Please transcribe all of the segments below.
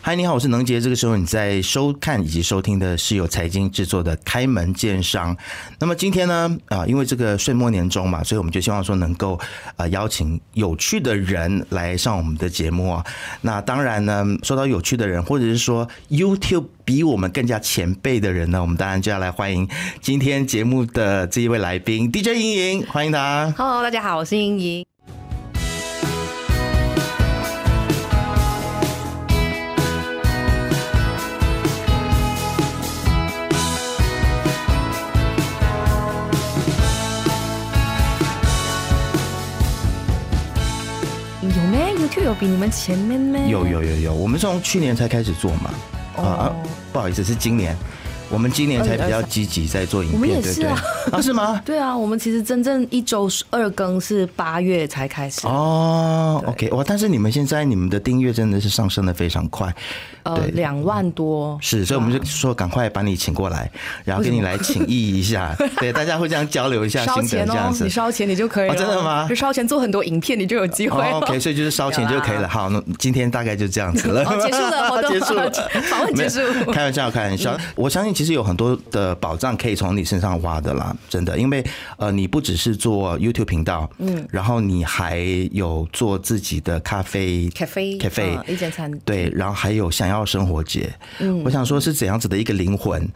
嗨，你好，我是能杰。这个时候你在收看以及收听的是由财经制作的《开门见商》。那么今天呢，啊，因为这个岁末年终嘛，所以我们就希望说能够啊邀请有趣的人来上我们的节目啊。那当然呢，说到有趣的人，或者是说 YouTube 比我们更加前辈的人呢，我们当然就要来欢迎今天节目的这一位来宾 DJ 莹莹，欢迎他。Hello，大家好，我是莹莹。有没 YouTube 有比你们前面呢？有有有有，我们从去年才开始做嘛。啊，不好意思，是今年。我们今年才比较积极在做影片，我们也是啊，啊是吗？对啊，我们其实真正一周二更是八月才开始哦。OK，哇！但是你们现在你们的订阅真的是上升的非常快，呃，两万多是，所以我们就说赶快把你请过来，然后跟你来请益一下，对，大家会这样交流一下心得这样子。你烧钱你就可以了，真的吗？就烧钱做很多影片，你就有机会。OK，所以就是烧钱就可以了。好，那今天大概就这样子了，结束了，结束了，访问结束。开玩笑，开玩笑。我相信其实有很多。的宝藏可以从你身上挖的啦，真的，因为呃，你不只是做 YouTube 频道，嗯，然后你还有做自己的咖啡，咖啡，咖啡一间餐，对，然后还有想要生活节，嗯，我想说是怎样子的一个灵魂，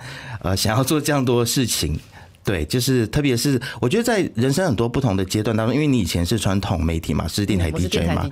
呃，想要做这样多事情，对，就是特别是我觉得在人生很多不同的阶段当中，因为你以前是传统媒体嘛，是电台 DJ 嘛，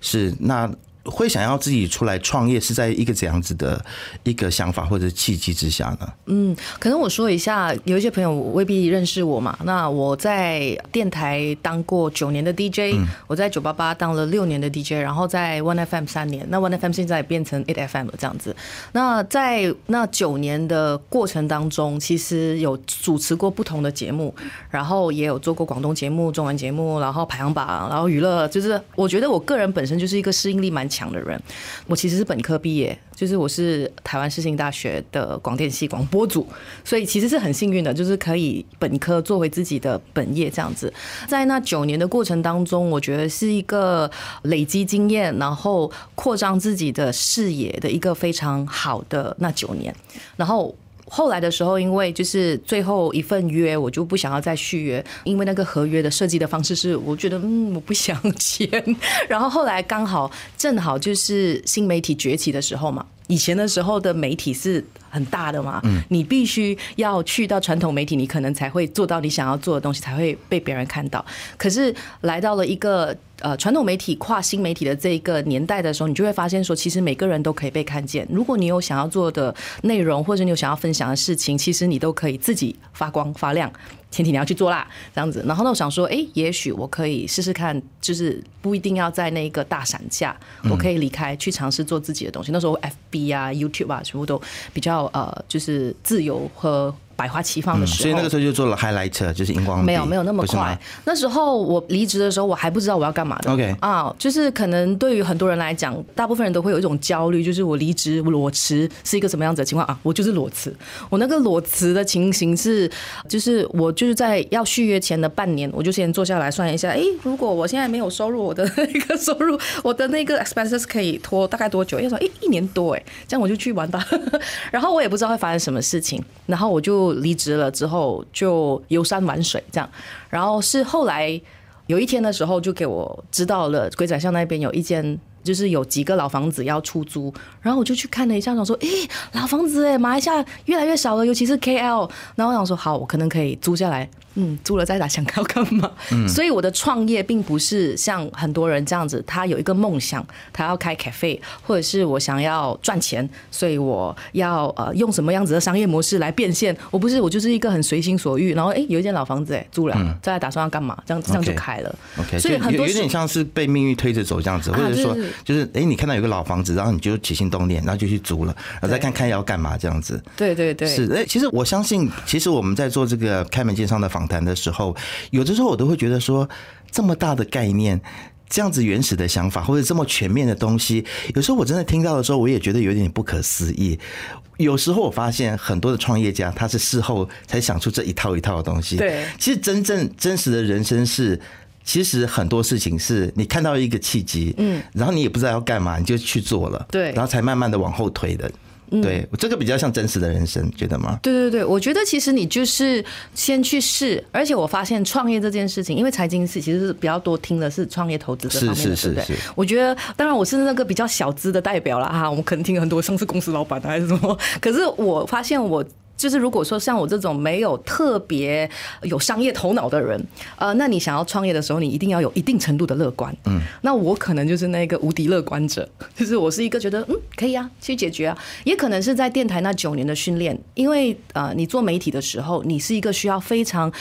是那。会想要自己出来创业，是在一个怎样子的一个想法或者契机之下呢？嗯，可能我说一下，有一些朋友未必认识我嘛。那我在电台当过九年的 DJ，我在九八八当了六年的 DJ，然后在 One FM 三年。那 One FM 现在变成 Eight FM 了，这样子。那在那九年的过程当中，其实有主持过不同的节目，然后也有做过广东节目、中文节目，然后排行榜，然后娱乐。就是我觉得我个人本身就是一个适应力蛮。强的人，我其实是本科毕业，就是我是台湾世新大学的广电系广播组，所以其实是很幸运的，就是可以本科做回自己的本业这样子。在那九年的过程当中，我觉得是一个累积经验，然后扩张自己的视野的一个非常好的那九年，然后。后来的时候，因为就是最后一份约，我就不想要再续约，因为那个合约的设计的方式是，我觉得嗯，我不想签。然后后来刚好正好就是新媒体崛起的时候嘛，以前的时候的媒体是很大的嘛，嗯你必须要去到传统媒体，你可能才会做到你想要做的东西，才会被别人看到。可是来到了一个。呃，传统媒体跨新媒体的这一个年代的时候，你就会发现说，其实每个人都可以被看见。如果你有想要做的内容，或者你有想要分享的事情，其实你都可以自己发光发亮。前提你要去做啦，这样子。然后呢，我想说，哎，也许我可以试试看，就是不一定要在那个大闪下，我可以离开去尝试做自己的东西。那时候，FB 啊、YouTube 啊，全部都比较呃，就是自由和。百花齐放的时候，所以那个时候就做了 highlight，就是荧光。没有没有那么快。那时候我离职的时候，我还不知道我要干嘛的。OK 啊，就是可能对于很多人来讲，大部分人都会有一种焦虑，就是我离职裸辞是一个什么样子的情况啊？我就是裸辞。我那个裸辞的情形是，就是我就是在要续约前的半年，我就先坐下来算一下，哎，如果我现在没有收入，我的那个收入，我的那个 expenses 可以拖大概多久？要说，哎，一年多，哎，这样我就去玩吧。然后我也不知道会发生什么事情，然后我就。离职了之后就游山玩水这样，然后是后来有一天的时候就给我知道了鬼仔巷那边有一间就是有几个老房子要出租，然后我就去看了一下，想说，诶，老房子诶，马来西亚越来越少了，尤其是 KL，然后我想说，好，我可能可以租下来。嗯，租了再打，想要干嘛？嗯，所以我的创业并不是像很多人这样子，他有一个梦想，他要开 cafe，或者是我想要赚钱，所以我要呃用什么样子的商业模式来变现？我不是，我就是一个很随心所欲，然后哎有一间老房子哎租了，再来打算要干嘛？这样这样就开了。OK，所以很多有点像是被命运推着走这样子，或者是说就是哎你看到有个老房子，然后你就起心动念，然后就去租了，然后再看看要干嘛这样子。对对对，是哎，其实我相信，其实我们在做这个开门见山的访。谈的时候，有的时候我都会觉得说，这么大的概念，这样子原始的想法，或者这么全面的东西，有时候我真的听到的时候，我也觉得有点不可思议。有时候我发现很多的创业家，他是事后才想出这一套一套的东西。对，其实真正真实的人生是其实很多事情是你看到一个契机，嗯，然后你也不知道要干嘛，你就去做了，对然后才慢慢的往后推的。对，这个比较像真实的人生，觉得吗？对对对，我觉得其实你就是先去试，而且我发现创业这件事情，因为财经是其实是比较多听的是创业投资这方面的，是是对不对是是？我觉得当然我是那个比较小资的代表了哈，我们可能听很多上市公司老板啊还是什么，可是我发现我。就是如果说像我这种没有特别有商业头脑的人，呃，那你想要创业的时候，你一定要有一定程度的乐观。嗯，那我可能就是那个无敌乐观者，就是我是一个觉得嗯可以啊，去解决啊，也可能是在电台那九年的训练，因为呃，你做媒体的时候，你是一个需要非常。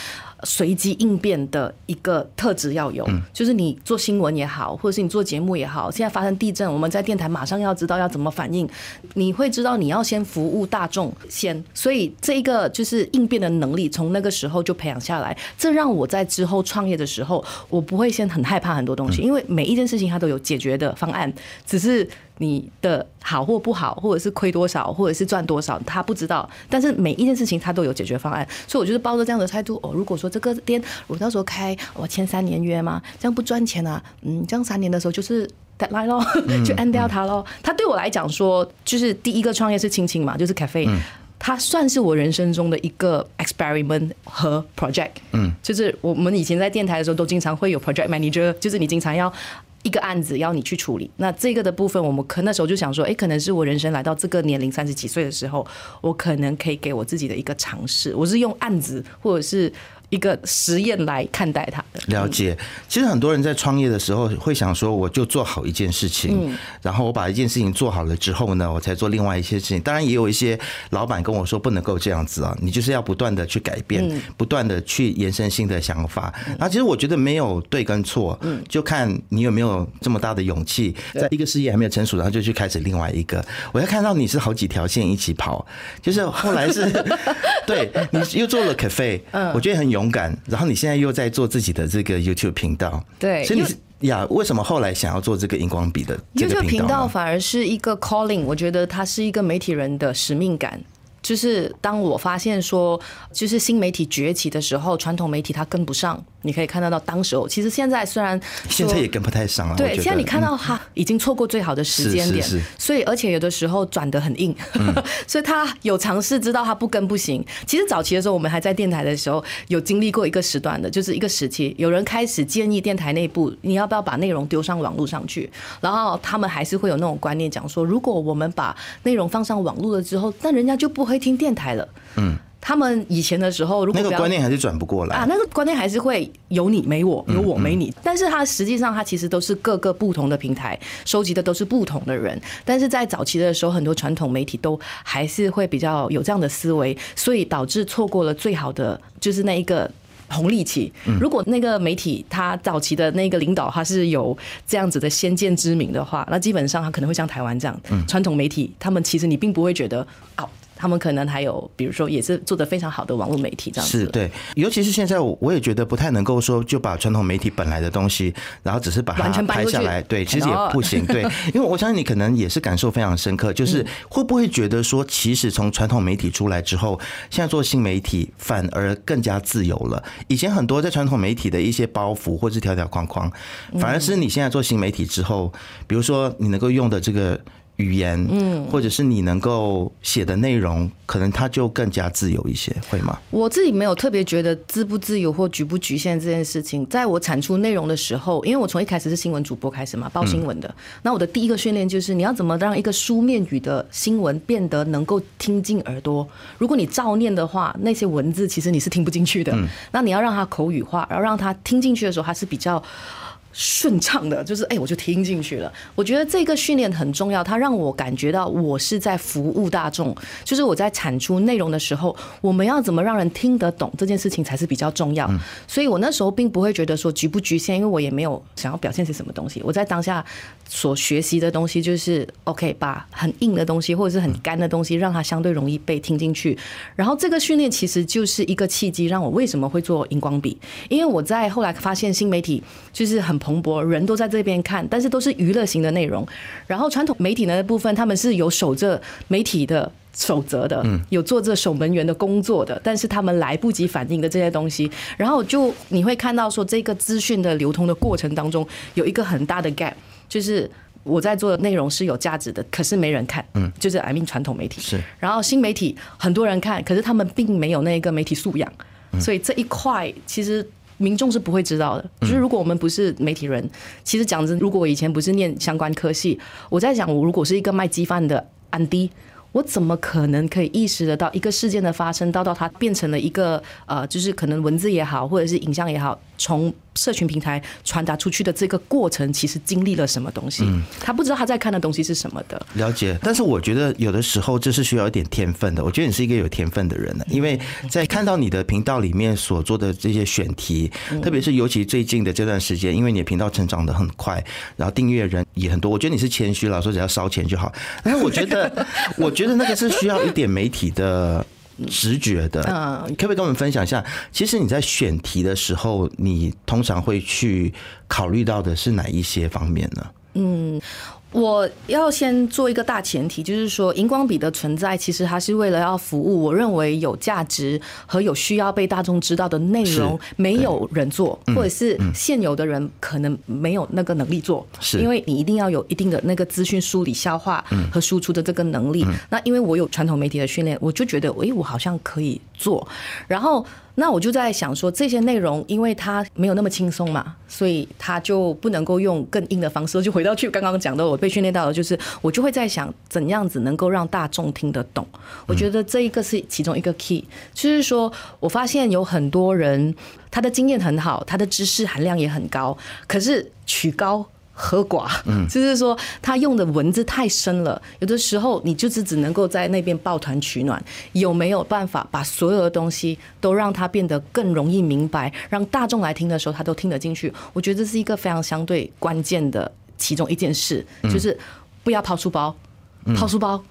随机应变的一个特质要有，就是你做新闻也好，或者是你做节目也好，现在发生地震，我们在电台马上要知道要怎么反应，你会知道你要先服务大众先，所以这一个就是应变的能力，从那个时候就培养下来，这让我在之后创业的时候，我不会先很害怕很多东西，因为每一件事情它都有解决的方案，只是。你的好或不好，或者是亏多少，或者是赚多少，他不知道。但是每一件事情他都有解决方案，所以我就是抱着这样的态度。哦，如果说这个店我到时候开，我签三年约吗？这样不赚钱啊？嗯，这样三年的时候就是 deadline 咯，就 end 掉它咯。他对我来讲说，就是第一个创业是青青嘛，就是 cafe，它算是我人生中的一个 experiment 和 project。嗯，就是我们以前在电台的时候，都经常会有 project manager，就是你经常要。一个案子要你去处理，那这个的部分，我们可那时候就想说，哎，可能是我人生来到这个年龄三十几岁的时候，我可能可以给我自己的一个尝试。我是用案子或者是。一个实验来看待它的了解，其实很多人在创业的时候会想说，我就做好一件事情，然后我把一件事情做好了之后呢，我才做另外一些事情。当然，也有一些老板跟我说，不能够这样子啊，你就是要不断的去改变，不断的去延伸新的想法。然后，其实我觉得没有对跟错，就看你有没有这么大的勇气，在一个事业还没有成熟，然后就去开始另外一个。我要看到你是好几条线一起跑，就是后来是 对你又做了 cafe，我觉得很勇。勇敢，然后你现在又在做自己的这个 YouTube 频道，对，所以你是呀，为什么后来想要做这个荧光笔的 YouTube 频道？反而是一个 calling，我觉得它是一个媒体人的使命感。就是当我发现说，就是新媒体崛起的时候，传统媒体它跟不上。你可以看得到，当时候其实现在虽然现在也跟不太上了，对，现在你看到哈，已经错过最好的时间点，所以而且有的时候转得很硬，所以他有尝试知道他不跟不行。其实早期的时候，我们还在电台的时候，有经历过一个时段的，就是一个时期，有人开始建议电台内部你要不要把内容丢上网络上去，然后他们还是会有那种观念讲说，如果我们把内容放上网络了之后，那人家就不会听电台了。嗯。他们以前的时候，如果那个观念还是转不过来啊，那个观念还是会有你没我，有我没你。但是它实际上，它其实都是各个不同的平台收集的都是不同的人。但是在早期的时候，很多传统媒体都还是会比较有这样的思维，所以导致错过了最好的就是那一个红利期。如果那个媒体他早期的那个领导他是有这样子的先见之明的话，那基本上他可能会像台湾这样，传统媒体他们其实你并不会觉得哦。他们可能还有，比如说，也是做的非常好的网络媒体这样子。是对，尤其是现在，我我也觉得不太能够说就把传统媒体本来的东西，然后只是把它拍下来。对，其实也不行。对，因为我相信你可能也是感受非常深刻，就是会不会觉得说，其实从传统媒体出来之后，现在做新媒体反而更加自由了。以前很多在传统媒体的一些包袱或是条条框框，反而是你现在做新媒体之后，比如说你能够用的这个。语言，嗯，或者是你能够写的内容，可能它就更加自由一些，会吗？我自己没有特别觉得自不自由或局不局限这件事情。在我产出内容的时候，因为我从一开始是新闻主播开始嘛，报新闻的。那我的第一个训练就是你要怎么让一个书面语的新闻变得能够听进耳朵。如果你照念的话，那些文字其实你是听不进去的。那你要让它口语化，然后让它听进去的时候，它是比较。顺畅的，就是哎，我就听进去了。我觉得这个训练很重要，它让我感觉到我是在服务大众。就是我在产出内容的时候，我们要怎么让人听得懂这件事情才是比较重要。所以我那时候并不会觉得说局不局限，因为我也没有想要表现些什么东西。我在当下所学习的东西就是 OK，把很硬的东西或者是很干的东西，让它相对容易被听进去。然后这个训练其实就是一个契机，让我为什么会做荧光笔，因为我在后来发现新媒体就是很。蓬勃，人都在这边看，但是都是娱乐型的内容。然后传统媒体的部分，他们是有守着媒体的守则的，有做这守门员的工作的，但是他们来不及反应的这些东西，然后就你会看到说，这个资讯的流通的过程当中有一个很大的 gap，就是我在做的内容是有价值的，可是没人看，嗯，就是 I mean 传统媒体。是，然后新媒体很多人看，可是他们并没有那个媒体素养，所以这一块其实。民众是不会知道的。就是如果我们不是媒体人，其实讲真，如果我以前不是念相关科系，我在想，我如果是一个卖鸡饭的安迪，我怎么可能可以意识得到一个事件的发生，到到它变成了一个呃，就是可能文字也好，或者是影像也好，从社群平台传达出去的这个过程，其实经历了什么东西？他不知道他在看的东西是什么的。了解，但是我觉得有的时候这是需要一点天分的。我觉得你是一个有天分的人呢，因为在看到你的频道里面所做的这些选题，特别是尤其最近的这段时间，因为你的频道成长的很快，然后订阅人也很多。我觉得你是谦虚了，说只要烧钱就好。但是我觉得，我觉得那个是需要一点媒体的。直觉的，嗯，可不可以跟我们分享一下？其实你在选题的时候，你通常会去考虑到的是哪一些方面呢？嗯。我要先做一个大前提，就是说荧光笔的存在，其实它是为了要服务我认为有价值和有需要被大众知道的内容，没有人做，或者是现有的人可能没有那个能力做，是因为你一定要有一定的那个资讯梳理、消化和输出的这个能力。那因为我有传统媒体的训练，我就觉得，哎，我好像可以做，然后。那我就在想说，这些内容因为它没有那么轻松嘛，所以它就不能够用更硬的方式。就回到去刚刚讲的，我被训练到的就是，我就会在想，怎样子能够让大众听得懂。我觉得这一个是其中一个 key，就是说我发现有很多人他的经验很好，他的知识含量也很高，可是曲高。和寡，嗯，就是说他用的文字太深了，有的时候你就是只能够在那边抱团取暖，有没有办法把所有的东西都让它变得更容易明白，让大众来听的时候他都听得进去？我觉得这是一个非常相对关键的其中一件事，就是不要抛书包，抛书包。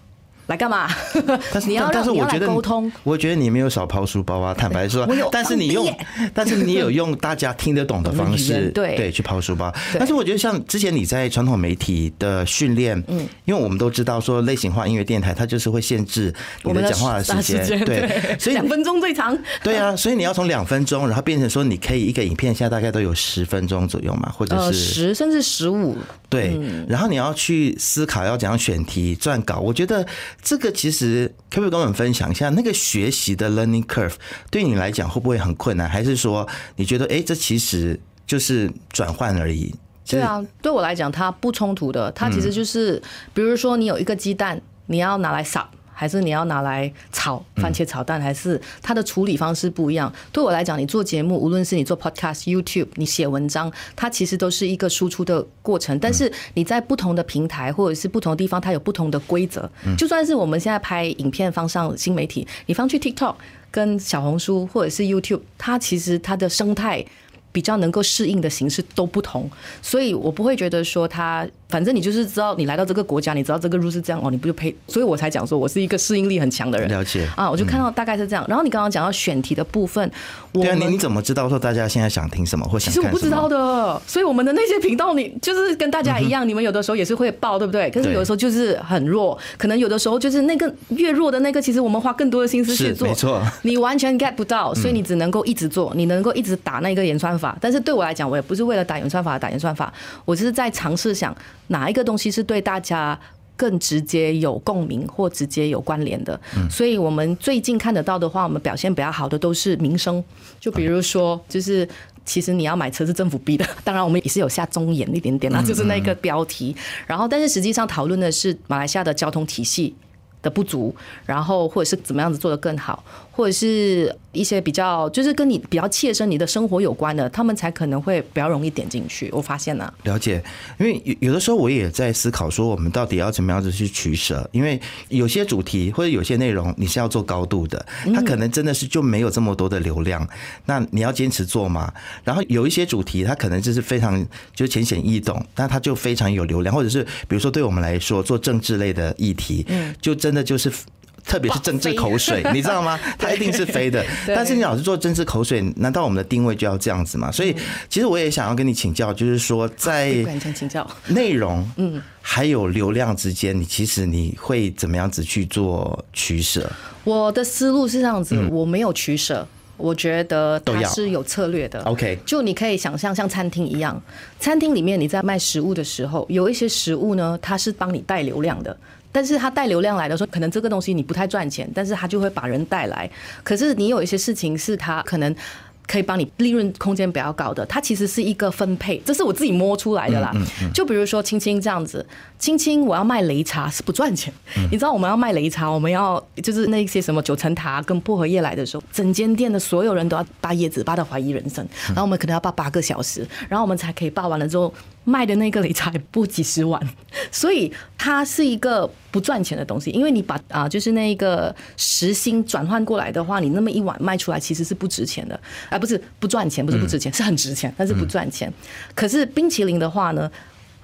来干嘛？但是你要但是我觉得沟通，我觉得你没有少抛书包啊。坦白说，但是你用，但是你有用大家听得懂的方式，对对，去抛书包。但是我觉得像之前你在传统媒体的训练，嗯，因为我们都知道说类型化音乐电台它就是会限制你的讲话的时间，对，所以两分钟最长。对啊，所以你要从两分钟，然后变成说你可以一个影片现在大概都有十分钟左右嘛，或者是十甚至十五。对，然后你要去思考要怎样选题撰稿，我觉得。这个其实可不可以跟我们分享一下，那个学习的 learning curve 对你来讲会不会很困难？还是说你觉得，哎，这其实就是转换而已？对啊，对我来讲，它不冲突的。它其实就是，比如说你有一个鸡蛋，你要拿来撒。还是你要拿来炒番茄炒蛋，还是它的处理方式不一样？对我来讲，你做节目，无论是你做 podcast、YouTube，你写文章，它其实都是一个输出的过程。但是你在不同的平台或者是不同的地方，它有不同的规则。就算是我们现在拍影片放上新媒体，你放去 TikTok、跟小红书或者是 YouTube，它其实它的生态比较能够适应的形式都不同，所以我不会觉得说它。反正你就是知道，你来到这个国家，你知道这个路是这样哦，你不就配？所以我才讲说，我是一个适应力很强的人。了解啊，我就看到大概是这样。然后你刚刚讲到选题的部分，对啊，你你怎么知道说大家现在想听什么或想？其实我不知道的，所以我们的那些频道，你就是跟大家一样，你们有的时候也是会报，对不对？可是有的时候就是很弱，可能有的时候就是那个越弱的那个，其实我们花更多的心思去做，没错。你完全 get 不到，所以你只能够一直做，你能够一直打那个演算法。但是对我来讲，我也不是为了打演算法打演算法，我只是在尝试想哪一个东西是。对大家更直接有共鸣或直接有关联的，所以我们最近看得到的话，我们表现比较好的都是民生，就比如说，就是其实你要买车是政府逼的，当然我们也是有下中眼一点点啦，就是那个标题，然后但是实际上讨论的是马来西亚的交通体系的不足，然后或者是怎么样子做得更好，或者是。一些比较就是跟你比较切身你的生活有关的，他们才可能会比较容易点进去。我发现了，了解，因为有有的时候我也在思考说，我们到底要怎么样子去取舍？因为有些主题或者有些内容你是要做高度的，它可能真的是就没有这么多的流量，那你要坚持做嘛？然后有一些主题，它可能就是非常就浅显易懂，那它就非常有流量，或者是比如说对我们来说做政治类的议题，嗯，就真的就是。特别是政治口水，你知道吗？它一定是飞的。但是你老是做政治口水，难道我们的定位就要这样子吗？所以，其实我也想要跟你请教，就是说在请教内容，嗯，还有流量之间，你其实你会怎么样子去做取舍？我的思路是这样子，我没有取舍。我觉得它是有策略的。OK，就你可以想象像餐厅一样，餐厅里面你在卖食物的时候，有一些食物呢，它是帮你带流量的。但是他带流量来的时候，可能这个东西你不太赚钱，但是他就会把人带来。可是你有一些事情是他可能。可以帮你利润空间比较高的，它其实是一个分配，这是我自己摸出来的啦。就比如说青青这样子，青青我要卖擂茶是不赚钱。你知道我们要卖擂茶，我们要就是那些什么九层塔跟薄荷叶来的时候，整间店的所有人都要扒叶子，扒到怀疑人生。然后我们可能要扒八个小时，然后我们才可以扒完了之后。卖的那个擂茶也不几十万，所以它是一个不赚钱的东西。因为你把啊，就是那个时薪转换过来的话，你那么一碗卖出来其实是不值钱的，而不是不赚钱，不是不值钱，是很值钱，但是不赚钱。可是冰淇淋的话呢，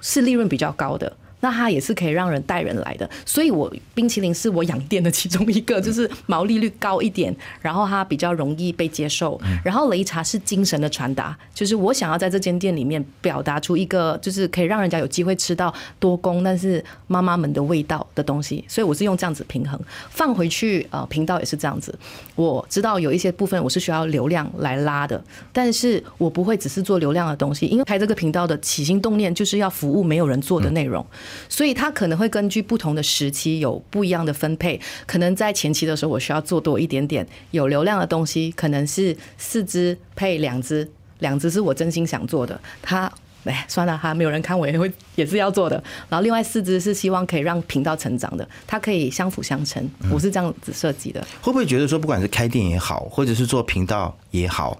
是利润比较高的。那它也是可以让人带人来的，所以我冰淇淋是我养店的其中一个，就是毛利率高一点，然后它比较容易被接受。然后擂茶是精神的传达，就是我想要在这间店里面表达出一个，就是可以让人家有机会吃到多功，但是妈妈们的味道的东西。所以我是用这样子平衡放回去，呃，频道也是这样子。我知道有一些部分我是需要流量来拉的，但是我不会只是做流量的东西，因为开这个频道的起心动念就是要服务没有人做的内容。所以它可能会根据不同的时期有不一样的分配，可能在前期的时候我需要做多一点点有流量的东西，可能是四支配两支，两只是我真心想做的，它 哎算了哈，没有人看我也会也是要做的，然后另外四只是希望可以让频道成长的，它可以相辅相成，我是这样子设计的。会不会觉得说，不管是开店也好，或者是做频道也好？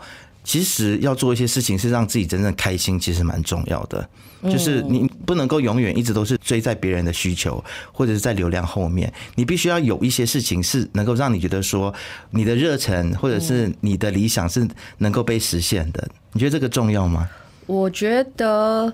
其实要做一些事情是让自己真正开心，其实蛮重要的。就是你不能够永远一直都是追在别人的需求，或者是在流量后面。你必须要有一些事情是能够让你觉得说你的热忱或者是你的理想是能够被实现的。你觉得这个重要吗？我觉得，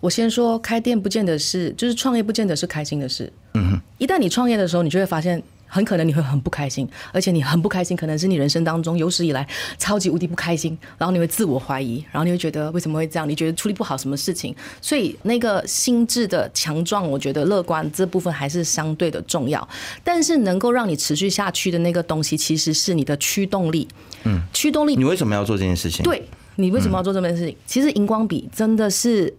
我先说开店不见得是，就是创业不见得是开心的事。嗯哼，一旦你创业的时候，你就会发现。很可能你会很不开心，而且你很不开心，可能是你人生当中有史以来超级无敌不开心。然后你会自我怀疑，然后你会觉得为什么会这样？你觉得处理不好什么事情？所以那个心智的强壮，我觉得乐观这部分还是相对的重要。但是能够让你持续下去的那个东西，其实是你的驱动力。嗯，驱动力。你为什么要做这件事情？对你为什么要做这件事情？其实荧光笔真的是。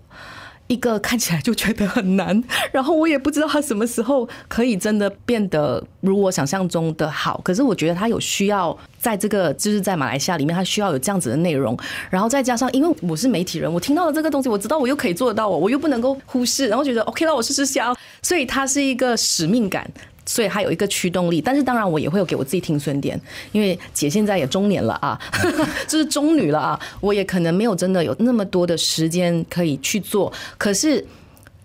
一个看起来就觉得很难，然后我也不知道他什么时候可以真的变得如我想象中的好。可是我觉得他有需要在这个就是在马来西亚里面，他需要有这样子的内容，然后再加上因为我是媒体人，我听到了这个东西，我知道我又可以做得到，我我又不能够忽视，然后觉得 OK 那我试试下，所以它是一个使命感。所以它有一个驱动力，但是当然我也会有给我自己停损点，因为姐现在也中年了啊，就是中女了啊，我也可能没有真的有那么多的时间可以去做。可是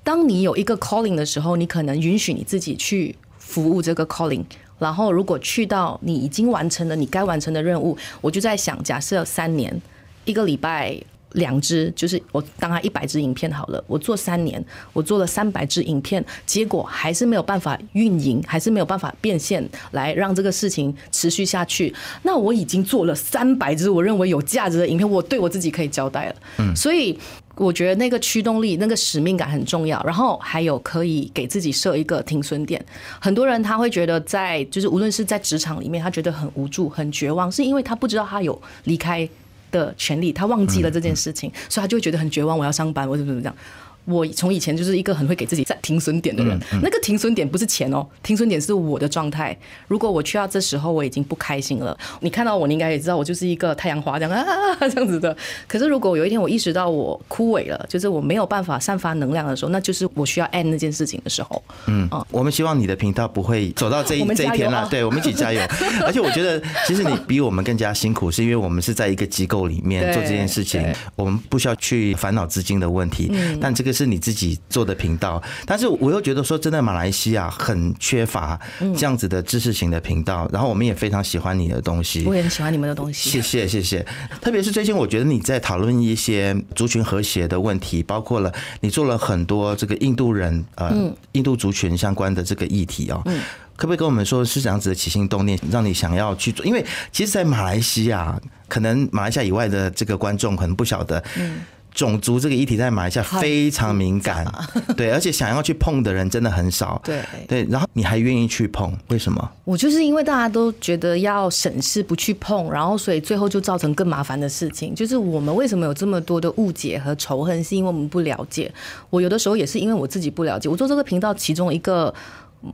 当你有一个 calling 的时候，你可能允许你自己去服务这个 calling，然后如果去到你已经完成了你该完成的任务，我就在想，假设三年一个礼拜。两支就是我当它一百支影片好了，我做三年，我做了三百支影片，结果还是没有办法运营，还是没有办法变现来让这个事情持续下去。那我已经做了三百支我认为有价值的影片，我对我自己可以交代了。嗯，所以我觉得那个驱动力、那个使命感很重要。然后还有可以给自己设一个停损点。很多人他会觉得在就是无论是在职场里面，他觉得很无助、很绝望，是因为他不知道他有离开。的权利，他忘记了这件事情，所以他就会觉得很绝望。我要上班，我怎么怎么这样。我从以前就是一个很会给自己在停损点的人，那个停损点不是钱哦，停损点是我的状态。如果我去到这时候我已经不开心了，你看到我，你应该也知道我就是一个太阳花这样 啊这样子的。可是如果有一天我意识到我枯萎了，就是我没有办法散发能量的时候，那就是我需要 end 那件事情的时候。嗯，我们希望你的频道不会走到这一这一天了，对我们一起加油。而且我觉得其实你比我们更加辛苦，是因为我们是在一个机构里面做这件事情，我们不需要去烦恼资金的问题，但这个。是你自己做的频道，但是我又觉得说，真的马来西亚很缺乏这样子的知识型的频道，然后我们也非常喜欢你的东西，我也很喜欢你们的东西。谢谢谢谢，特别是最近我觉得你在讨论一些族群和谐的问题，包括了你做了很多这个印度人呃印度族群相关的这个议题哦。可不可以跟我们说，是这样子的起心动念，让你想要去做？因为其实，在马来西亚，可能马来西亚以外的这个观众可能不晓得，种族这个议题在马来西亚非常敏感，对，而且想要去碰的人真的很少，对对。然后你还愿意去碰，为什么？我就是因为大家都觉得要省事不去碰，然后所以最后就造成更麻烦的事情。就是我们为什么有这么多的误解和仇恨，是因为我们不了解。我有的时候也是因为我自己不了解。我做这个频道，其中一个。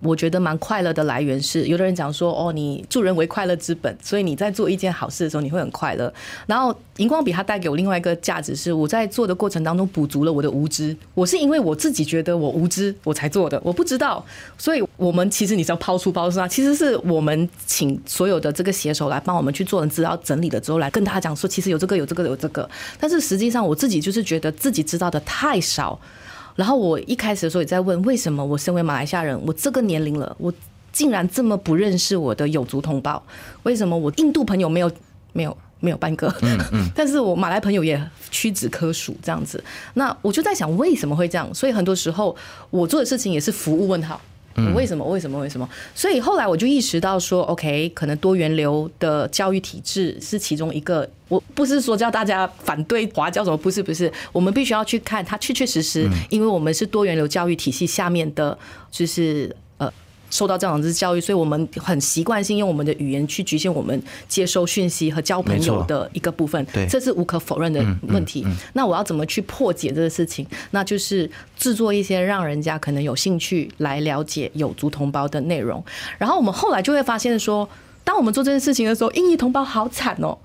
我觉得蛮快乐的来源是，有的人讲说，哦，你助人为快乐之本，所以你在做一件好事的时候，你会很快乐。然后荧光笔它带给我另外一个价值是，我在做的过程当中补足了我的无知。我是因为我自己觉得我无知，我才做的，我不知道。所以我们其实你知道抛出包是其实是我们请所有的这个写手来帮我们去做人资料整理了之后，来跟大家讲说，其实有这个有这个有这个。但是实际上我自己就是觉得自己知道的太少。然后我一开始的时候也在问，为什么我身为马来西亚人，我这个年龄了，我竟然这么不认识我的有族同胞？为什么我印度朋友没有 没有没有半个？嗯嗯。但是我马来朋友也屈指可数这样子。那我就在想，为什么会这样？所以很多时候我做的事情也是服务问号。为什么？为什么？为什么？所以后来我就意识到说，OK，可能多元流的教育体制是其中一个。我不是说叫大家反对华教什么，不是，不是。我们必须要去看它确确实实，因为我们是多元流教育体系下面的，就是。受到这样子教育，所以我们很习惯性用我们的语言去局限我们接收讯息和交朋友的一个部分，这是无可否认的问题。那我要怎么去破解这个事情？那就是制作一些让人家可能有兴趣来了解有族同胞的内容。然后我们后来就会发现说，当我们做这件事情的时候，印裔同胞好惨哦。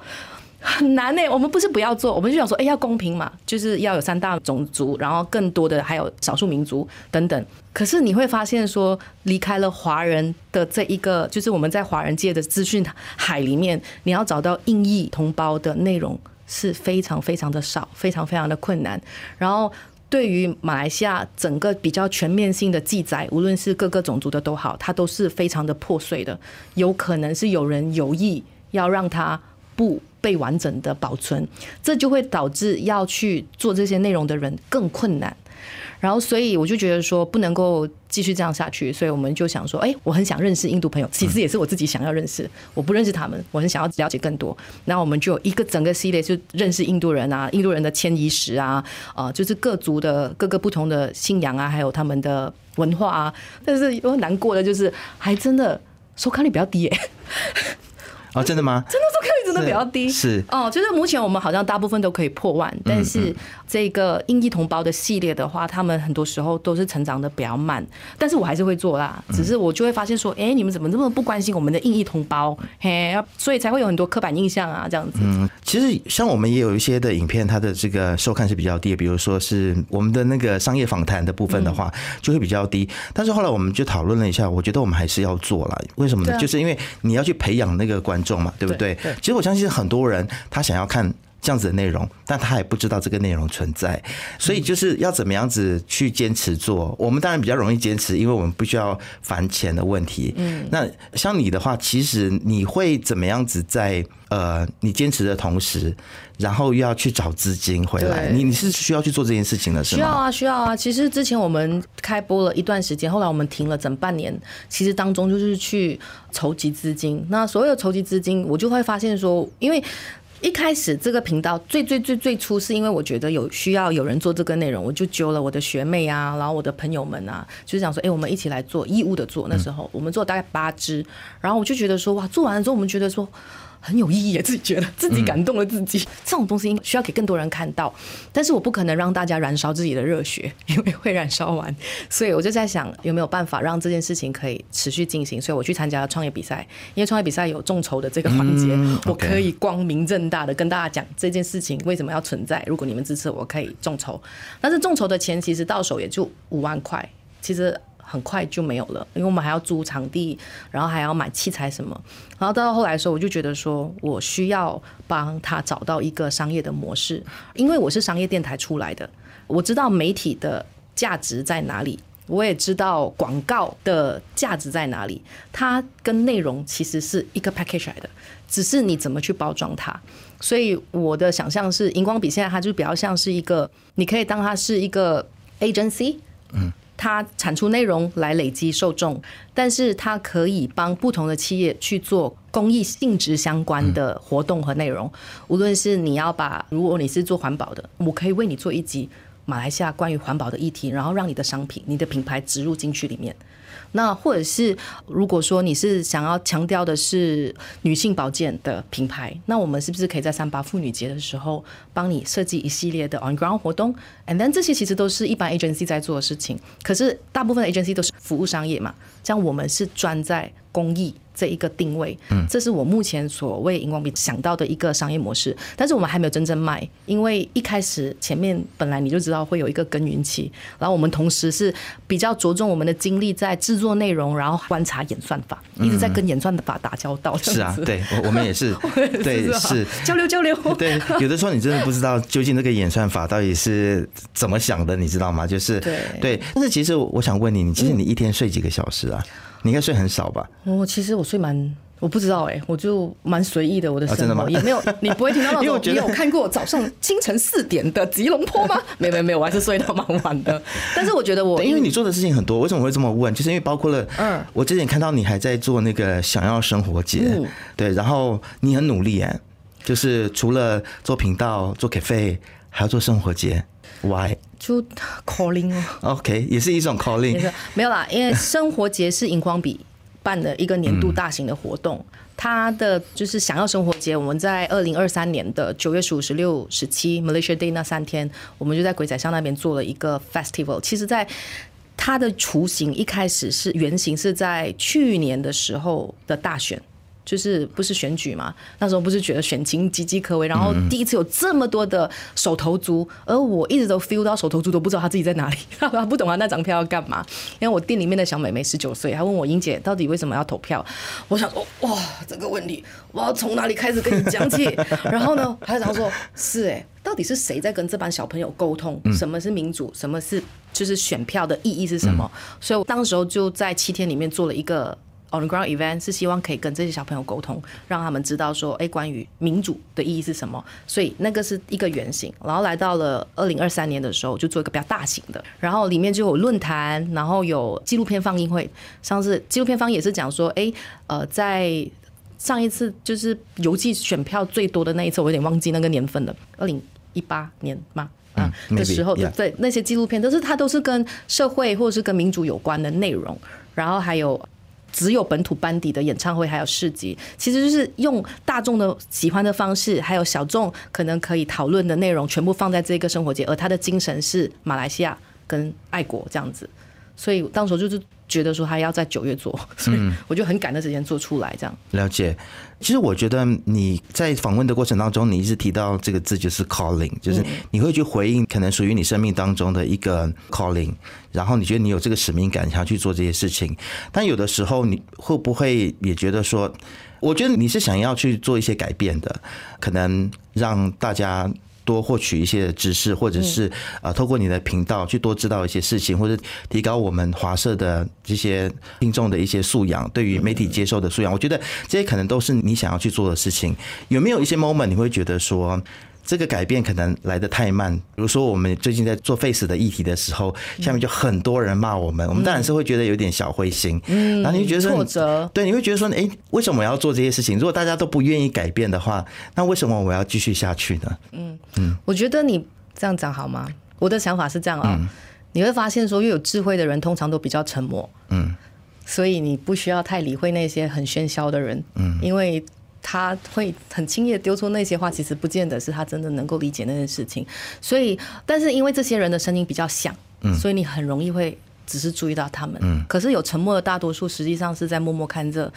很难呢，我们不是不要做，我们就想说，哎，要公平嘛，就是要有三大种族，然后更多的还有少数民族等等。可是你会发现说，离开了华人的这一个，就是我们在华人界的资讯海里面，你要找到印裔同胞的内容是非常非常的少，非常非常的困难。然后对于马来西亚整个比较全面性的记载，无论是各个种族的都好，它都是非常的破碎的，有可能是有人有意要让它不。被完整的保存，这就会导致要去做这些内容的人更困难。然后，所以我就觉得说不能够继续这样下去，所以我们就想说，哎，我很想认识印度朋友，其实也是我自己想要认识，我不认识他们，我很想要了解更多。那我们就有一个整个系列，就认识印度人啊，印度人的迁移史啊，啊，就是各族的各个不同的信仰啊，还有他们的文化啊。但是有难过的就是，还真的收看率比较低耶。哦，真的吗？真的收看真的比较低。是哦，就是目前我们好像大部分都可以破万，但是这个印裔同胞的系列的话，他们很多时候都是成长的比较慢。但是我还是会做啦，只是我就会发现说，哎，你们怎么这么不关心我们的印裔同胞？嘿，所以才会有很多刻板印象啊，这样子。嗯，其实像我们也有一些的影片，它的这个收看是比较低，比如说是我们的那个商业访谈的部分的话，就会比较低。但是后来我们就讨论了一下，我觉得我们还是要做了。为什么呢？就是因为你要去培养那个观。众嘛，对不对？其实我相信很多人他想要看这样子的内容，但他也不知道这个内容存在，所以就是要怎么样子去坚持做。我们当然比较容易坚持，因为我们不需要烦钱的问题。嗯，那像你的话，其实你会怎么样子在呃你坚持的同时？然后又要去找资金回来，你你是需要去做这件事情的，是吗？需要啊，需要啊。其实之前我们开播了一段时间，后来我们停了整半年。其实当中就是去筹集资金。那所有筹集资金，我就会发现说，因为一开始这个频道最最最最初是因为我觉得有需要有人做这个内容，我就揪了我的学妹啊，然后我的朋友们啊，就是想说，哎，我们一起来做义务的做。那时候我们做大概八支，然后我就觉得说，哇，做完了之后，我们觉得说。很有意义，自己觉得自己感动了自己。这种东西需要给更多人看到，但是我不可能让大家燃烧自己的热血，因为会燃烧完。所以我就在想，有没有办法让这件事情可以持续进行？所以我去参加了创业比赛，因为创业比赛有众筹的这个环节，我可以光明正大的跟大家讲这件事情为什么要存在。如果你们支持，我可以众筹。但是众筹的钱其实到手也就五万块，其实。很快就没有了，因为我们还要租场地，然后还要买器材什么。然后到后来的时候，我就觉得说我需要帮他找到一个商业的模式，因为我是商业电台出来的。我知道媒体的价值在哪里，我也知道广告的价值在哪里。它跟内容其实是一个 package 来的，只是你怎么去包装它。所以我的想象是，荧光笔现在它就比较像是一个，你可以当它是一个 agency，嗯。它产出内容来累积受众，但是它可以帮不同的企业去做公益性质相关的活动和内容。无论是你要把，如果你是做环保的，我可以为你做一集马来西亚关于环保的议题，然后让你的商品、你的品牌植入进去里面。那或者是如果说你是想要强调的是女性保健的品牌，那我们是不是可以在三八妇女节的时候帮你设计一系列的 on ground 活动？And then 这些其实都是一般 agency 在做的事情，可是大部分的 agency 都是服务商业嘛，像我们是专在公益。这一个定位，嗯，这是我目前所谓荧光笔想到的一个商业模式，但是我们还没有真正卖，因为一开始前面本来你就知道会有一个耕耘期，然后我们同时是比较着重我们的精力在制作内容，然后观察演算法，一直在跟演算法打交道。是啊，对，我们也是，对，是交流交流。对，有的时候你真的不知道究竟这个演算法到底是怎么想的，你知道吗？就是对对，但是其实我想问你，你其实你一天睡几个小时啊？你应该睡很少吧？我其实我睡蛮，我不知道哎，我就蛮随意的。我的生活也没有，你不会听到那种。你有看过早上清晨四点的吉隆坡吗？没没没有，我还是睡到蛮晚的。但是我觉得我，因为你做的事情很多，为什么会这么问？就是因为包括了，嗯，我之前看到你还在做那个想要生活节，对，然后你很努力哎，就是除了做频道、做 cafe，还要做生活节。Why？就 calling 哦，OK，也是一种 calling。没有啦，因为生活节是荧光笔办的一个年度大型的活动，它的就是想要生活节。我们在二零二三年的九月十五、十六、十七 Malaysia Day 那三天，我们就在鬼仔巷那边做了一个 festival。其实，在它的雏形一开始是原型是在去年的时候的大选。就是不是选举嘛？那时候不是觉得选情岌岌可危，然后第一次有这么多的手头族，而我一直都 feel 到手头族都不知道他自己在哪里，他不懂他那张票要干嘛。因为我店里面的小妹妹十九岁，她问我英姐到底为什么要投票？我想说哇，这个问题我要从哪里开始跟你讲起？然后呢，还想说是哎，到底是谁在跟这帮小朋友沟通？什么是民主？什么是就是选票的意义是什么？所以我当时候就在七天里面做了一个。On the ground event 是希望可以跟这些小朋友沟通，让他们知道说，哎，关于民主的意义是什么。所以那个是一个原型。然后来到了二零二三年的时候，就做一个比较大型的，然后里面就有论坛，然后有纪录片放映会。上次纪录片方也是讲说，哎，呃，在上一次就是邮寄选票最多的那一次，我有点忘记那个年份了，二零一八年吗？嗯，的时候，对那些纪录片都是它都是跟社会或者是跟民主有关的内容，然后还有。只有本土班底的演唱会，还有市集，其实就是用大众的喜欢的方式，还有小众可能可以讨论的内容，全部放在这个生活节，而它的精神是马来西亚跟爱国这样子。所以当时就是。觉得说他要在九月做，所以我就很赶的时间做出来，这样了解。其实我觉得你在访问的过程当中，你一直提到这个字就是 calling，就是你会去回应可能属于你生命当中的一个 calling，然后你觉得你有这个使命感，想要去做这些事情。但有的时候你会不会也觉得说，我觉得你是想要去做一些改变的，可能让大家。多获取一些知识，或者是啊，透过你的频道去多知道一些事情，或者提高我们华社的这些听众的一些素养，对于媒体接受的素养，我觉得这些可能都是你想要去做的事情。有没有一些 moment 你会觉得说？这个改变可能来的太慢。比如说，我们最近在做 face 的议题的时候，下面就很多人骂我们，我们当然是会觉得有点小灰心。嗯，然后你会觉得挫折，对，你会觉得说，哎，为什么我要做这些事情？如果大家都不愿意改变的话，那为什么我要继续下去呢？嗯嗯，我觉得你这样讲好吗？我的想法是这样啊，你会发现说，越有智慧的人通常都比较沉默。嗯，所以你不需要太理会那些很喧嚣的人。嗯，因为。他会很轻易的丢出那些话，其实不见得是他真的能够理解那件事情。所以，但是因为这些人的声音比较响，所以你很容易会只是注意到他们。可是有沉默的大多数，实际上是在默默看着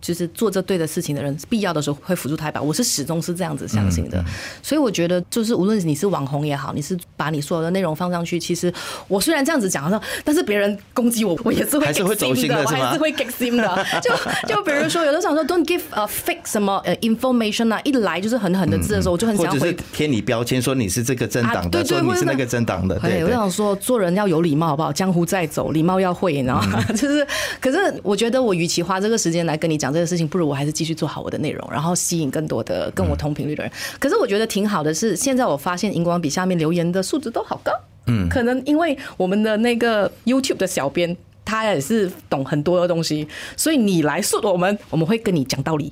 就是做这对的事情的人，必要的时候会辅助他一把。我是始终是这样子相信的，所以我觉得就是无论你是网红也好，你是把你所有的内容放上去，其实我虽然这样子讲，但是别人攻击我，我也是会还是会走心的，我还是会 get sim 的。就就比如说，有的想说 don't give a fake 什么呃 information 啊，一来就是狠狠的字的时候，我就很想回贴你标签，说你是这个政党的，说你是那个政党的。对，我想说做人要有礼貌，好不好？江湖在走，礼貌要会，你知道吗？就是，可是我觉得我与其花这个时间来跟你讲这个事情，不如我还是继续做好我的内容，然后吸引更多的跟我同频率的人。可是我觉得挺好的是，现在我发现荧光笔下面留言的素质都好高。嗯，可能因为我们的那个 YouTube 的小编。他也是懂很多的东西，所以你来说我们，我们会跟你讲道理，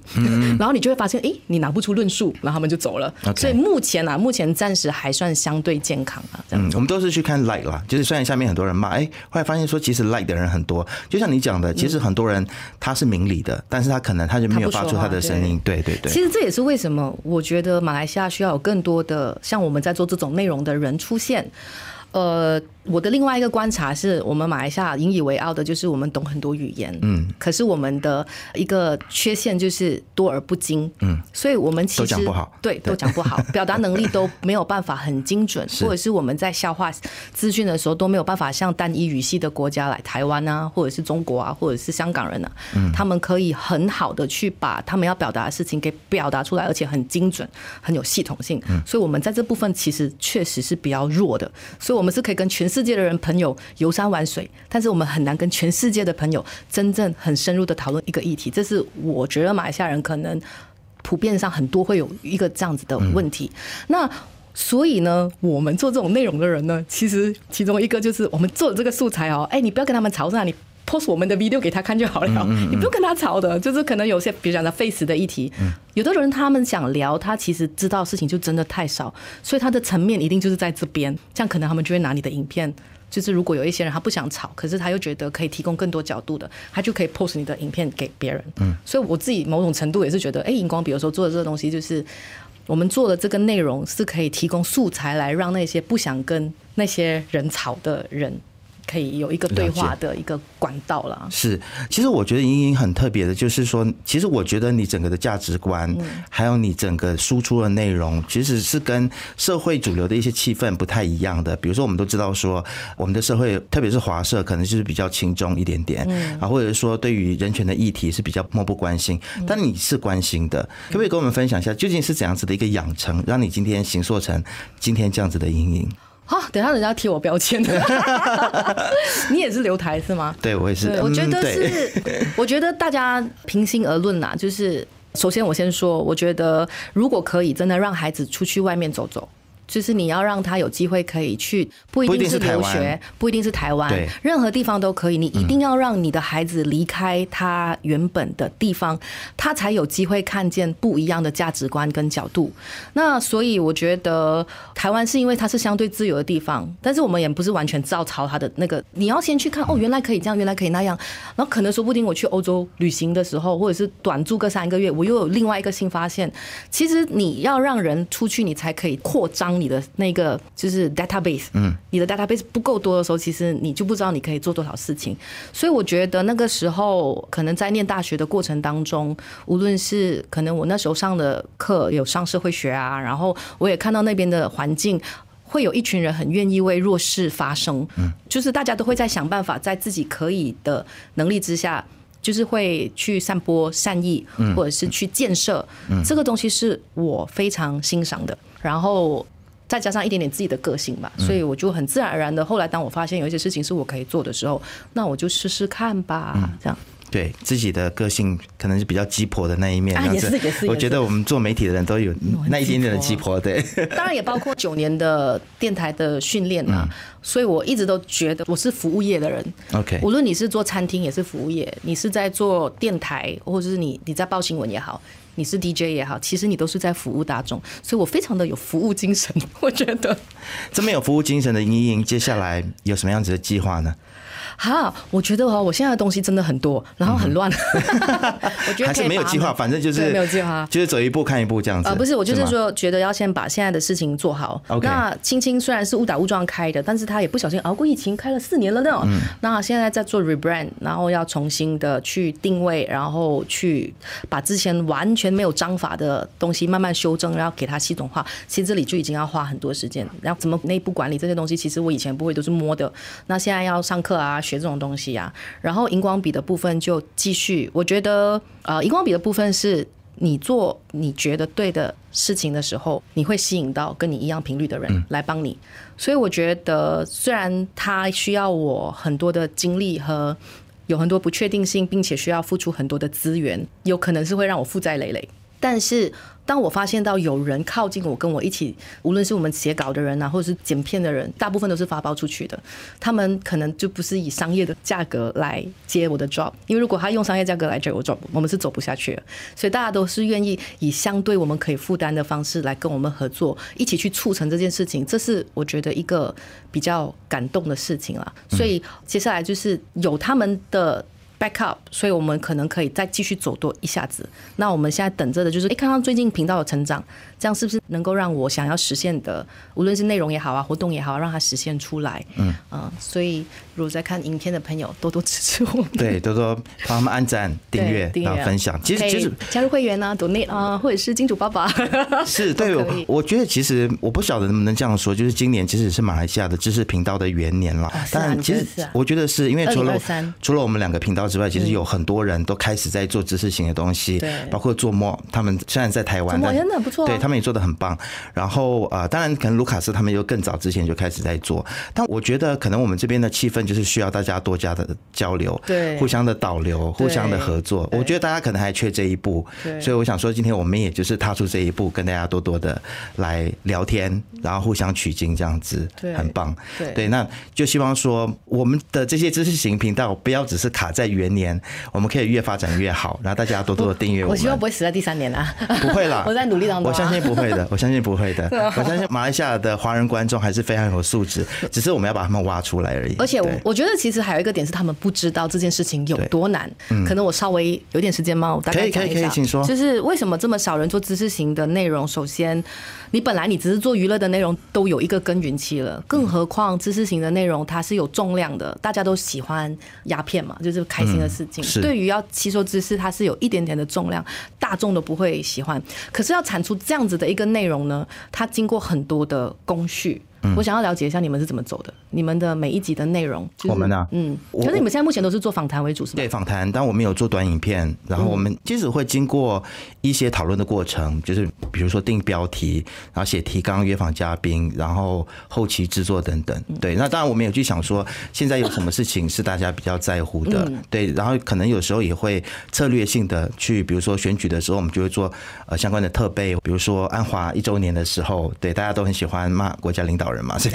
然后你就会发现，哎，你拿不出论述，然后他们就走了。所以目前啊，目前暂时还算相对健康啊。嗯，我们都是去看 like 啦，就是虽然下面很多人骂，哎，后来发现说其实 like 的人很多，就像你讲的，其实很多人他是明理的，但是他可能他就没有发出他的声音。对对对。其实这也是为什么我觉得马来西亚需要有更多的像我们在做这种内容的人出现。呃，我的另外一个观察是我们马来西亚引以为傲的就是我们懂很多语言，嗯，可是我们的一个缺陷就是多而不精，嗯，所以我们其实都讲不好，对，都讲不好，表达能力都没有办法很精准，或者是我们在消化资讯的时候都没有办法像单一语系的国家来台湾啊，或者是中国啊，或者是香港人啊，嗯，他们可以很好的去把他们要表达的事情给表达出来，而且很精准，很有系统性，嗯，所以我们在这部分其实确实是比较弱的，所以我们。是可以跟全世界的人朋友游山玩水，但是我们很难跟全世界的朋友真正很深入的讨论一个议题。这是我觉得马来西亚人可能普遍上很多会有一个这样子的问题。那所以呢，我们做这种内容的人呢，其实其中一个就是我们做的这个素材哦，哎，你不要跟他们吵架，你。Post 我们的 video 给他看就好了，你不用跟他吵的，就是可能有些比如讲的 face 的议题，有的人他们想聊，他其实知道事情就真的太少，所以他的层面一定就是在这边，这样可能他们就会拿你的影片，就是如果有一些人他不想吵，可是他又觉得可以提供更多角度的，他就可以 post 你的影片给别人。嗯，所以我自己某种程度也是觉得，哎，荧光比如说做的这个东西，就是我们做的这个内容是可以提供素材来让那些不想跟那些人吵的人。可以有一个对话的一个管道了。是，其实我觉得莹莹很特别的，就是说，其实我觉得你整个的价值观，还有你整个输出的内容，其实是跟社会主流的一些气氛不太一样的。比如说，我们都知道说，我们的社会，特别是华社，可能就是比较轻重一点点，啊，或者是说对于人权的议题是比较漠不关心。但你是关心的，可不可以跟我们分享一下，究竟是怎样子的一个养成，让你今天形塑成今天这样子的莹莹？好，等下人家贴我标签。你也是留台是吗？对，我也是。我觉得是，我觉得大家平心而论呐，就是首先我先说，我觉得如果可以，真的让孩子出去外面走走。就是你要让他有机会可以去，不一定是留学，不一定是台湾，任何地方都可以。你一定要让你的孩子离开他原本的地方，他才有机会看见不一样的价值观跟角度。那所以我觉得台湾是因为它是相对自由的地方，但是我们也不是完全照抄他的那个。你要先去看哦，原来可以这样，原来可以那样。然后可能说不定我去欧洲旅行的时候，或者是短住个三个月，我又有另外一个新发现。其实你要让人出去，你才可以扩张。你的那个就是 database，嗯，你的 database 不够多的时候，其实你就不知道你可以做多少事情。所以我觉得那个时候，可能在念大学的过程当中，无论是可能我那时候上的课有上社会学啊，然后我也看到那边的环境，会有一群人很愿意为弱势发声，嗯，就是大家都会在想办法，在自己可以的能力之下。就是会去散播善意，或者是去建设，这个东西是我非常欣赏的。然后再加上一点点自己的个性吧，所以我就很自然而然的。后来当我发现有一些事情是我可以做的时候，那我就试试看吧，这样。对自己的个性可能是比较鸡婆的那一面，也是也是。我觉得我们做媒体的人都有那一点点的鸡婆，对。当然也包括九年的电台的训练啊，所以我一直都觉得我是服务业的人。OK，无论你是做餐厅也是服务业，你是在做电台，或者是你你在报新闻也好，你是 DJ 也好，其实你都是在服务大众，所以我非常的有服务精神。我觉得这么有服务精神的莹莹，接下来有什么样子的计划呢？哈，我觉得哦，我现在的东西真的很多，然后很乱。我觉得还是没有计划，反正就是没有计划，就是走一步看一步这样子。啊，不是，我就是说，觉得要先把现在的事情做好。那青青虽然是误打误撞开的，但是他也不小心熬过疫情，开了四年了呢。嗯。那现在在做 rebrand，然后要重新的去定位，然后去把之前完全没有章法的东西慢慢修正，然后给它系统化。其实这里就已经要花很多时间。然后怎么内部管理这些东西，其实我以前不会，都是摸的。那现在要上课啊，学这种东西啊。然后荧光笔的部分就继续，我觉得呃，荧光笔的部分是你做你觉得对的事情的时候，你会吸引到跟你一样频率的人来帮你。所以我觉得，虽然它需要我很多的精力和有很多不确定性，并且需要付出很多的资源，有可能是会让我负债累累，但是。当我发现到有人靠近我，跟我一起，无论是我们写稿的人啊，或者是剪片的人，大部分都是发包出去的。他们可能就不是以商业的价格来接我的 job，因为如果他用商业价格来接我 job，我们是走不下去的。所以大家都是愿意以相对我们可以负担的方式来跟我们合作，一起去促成这件事情。这是我觉得一个比较感动的事情啦。所以接下来就是有他们的。backup，所以我们可能可以再继续走多一下子。那我们现在等着的就是，哎，看到最近频道的成长，这样是不是能够让我想要实现的，无论是内容也好啊，活动也好，让它实现出来？嗯嗯，所以如果在看影片的朋友，多多支持我们，对，多多帮他们按赞、订阅、然后分享。其实其实加入会员啊，donate 啊，或者是金主爸爸，是对。我觉得其实我不晓得能不能这样说，就是今年其实是马来西亚的知识频道的元年了。但其实我觉得是因为除了除了我们两个频道。之外，其实有很多人都开始在做知识型的东西，对，包括做墨，他们虽然在台湾，做真的不错，对他们也做的很棒。然后啊，当然可能卢卡斯他们又更早之前就开始在做，但我觉得可能我们这边的气氛就是需要大家多加的交流，对，互相的导流，互相的合作。我觉得大家可能还缺这一步，所以我想说，今天我们也就是踏出这一步，跟大家多多的来聊天，然后互相取经，这样子，对很棒。对，那就希望说我们的这些知识型频道不要只是卡在。元年，我们可以越发展越好，然后大家多多的订阅我。我希望不会死在第三年啊！不会啦，我在努力当中。我相信不会的，我相信不会的。我相信马来西亚的华人观众还是非常有素质，只是我们要把他们挖出来而已。而且我我觉得其实还有一个点是，他们不知道这件事情有多难。可能我稍微有点时间吗？我大概讲一下，请说。就是为什么这么少人做知识型的内容？首先。你本来你只是做娱乐的内容，都有一个耕耘期了，更何况知识型的内容，它是有重量的，大家都喜欢鸦片嘛，就是开心的事情。对于要吸收知识，它是有一点点的重量，大众都不会喜欢。可是要产出这样子的一个内容呢，它经过很多的工序。我想要了解一下你们是怎么走的，你们的每一集的内容。我们呢？嗯，可是你们现在目前都是做访谈为主，是吗？对，访谈。但我们有做短影片，然后我们即使会经过一些讨论的过程，就是比如说定标题，然后写提纲、约访嘉宾，然后后期制作等等。对，那当然我们有去想说，现在有什么事情是大家比较在乎的？对，然后可能有时候也会策略性的去，比如说选举的时候，我们就会做呃相关的特备，比如说安华一周年的时候，对，大家都很喜欢骂国家领导人。人嘛，所以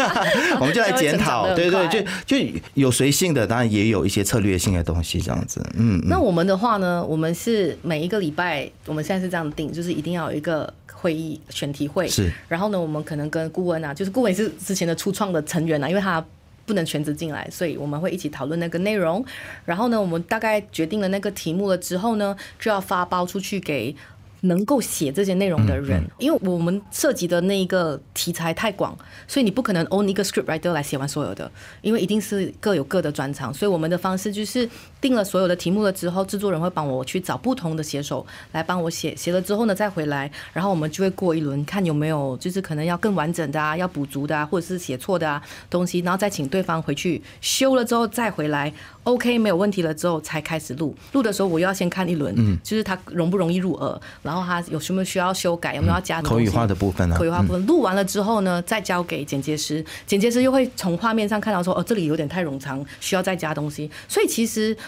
我们就来检讨，对对，就就有随性的，当然也有一些策略性的东西，这样子。嗯，那我们的话呢，我们是每一个礼拜，我们现在是这样定，就是一定要有一个会议选题会，是。然后呢，我们可能跟顾问啊，就是顾问是之前的初创的成员啊，因为他不能全职进来，所以我们会一起讨论那个内容。然后呢，我们大概决定了那个题目了之后呢，就要发包出去给。能够写这些内容的人，因为我们涉及的那一个题材太广，所以你不可能 own 一个 script writer 来写完所有的，因为一定是各有各的专长。所以我们的方式就是定了所有的题目了之后，制作人会帮我去找不同的写手来帮我写，写了之后呢再回来，然后我们就会过一轮，看有没有就是可能要更完整的啊，要补足的啊，或者是写错的啊东西，然后再请对方回去修了之后再回来，OK 没有问题了之后才开始录。录的时候我要先看一轮，嗯，就是它容不容易入耳。然后他有什么需要修改，有没有要加口语化的部分呢？口语化部分录完了之后呢，再交给剪接师，剪接师又会从画面上看到说，哦，这里有点太冗长，需要再加东西。所以其实。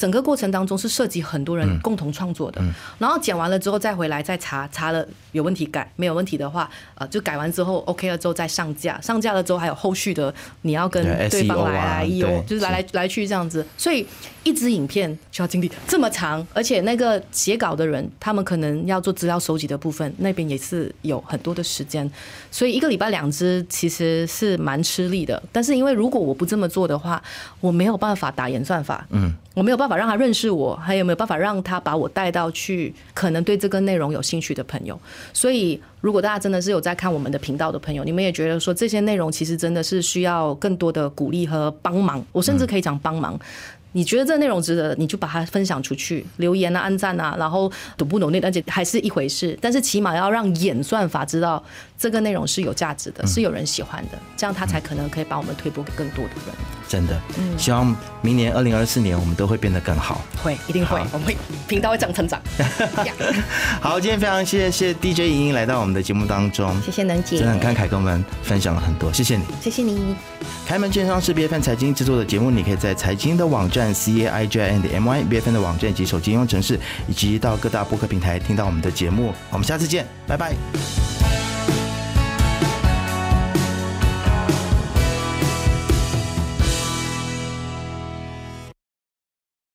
整个过程当中是涉及很多人共同创作的。然后剪完了之后再回来再查，查了有问题改，没有问题的话，呃，就改完之后 OK 了之后再上架，上架了之后还有后续的，你要跟对方来来有，就是来来来去这样子。所以一支影片需要经历这么长，而且那个写稿的人，他们可能要做资料收集的部分，那边也是有很多的时间。所以一个礼拜两支其实是蛮吃力的。但是因为如果我不这么做的话，我没有办法打演算法，嗯，我没有办法让他认识我，还有没有办法让他把我带到去可能对这个内容有兴趣的朋友。所以如果大家真的是有在看我们的频道的朋友，你们也觉得说这些内容其实真的是需要更多的鼓励和帮忙，我甚至可以讲帮忙。你觉得这内容值得，你就把它分享出去，留言啊、按赞啊，然后努不努力，而且还是一回事。但是起码要让演算法知道这个内容是有价值的，是有人喜欢的，这样他才可能可以把我们推播给更多的人。真的，嗯，希望明年二零二四年我们都会变得更好。会，一定会，我们会频道会这样成长。好，今天非常谢谢 DJ 莹莹来到我们的节目当中，谢谢能姐，真的很慷慨跟我们分享了很多，谢谢你，谢谢你。开门见商是 B N 财经制作的节目，你可以在财经的网站 C A I J I N 的 M Y B F N 的网站及手机应用程式，以及到各大播客平台听到我们的节目。我们下次见，拜拜。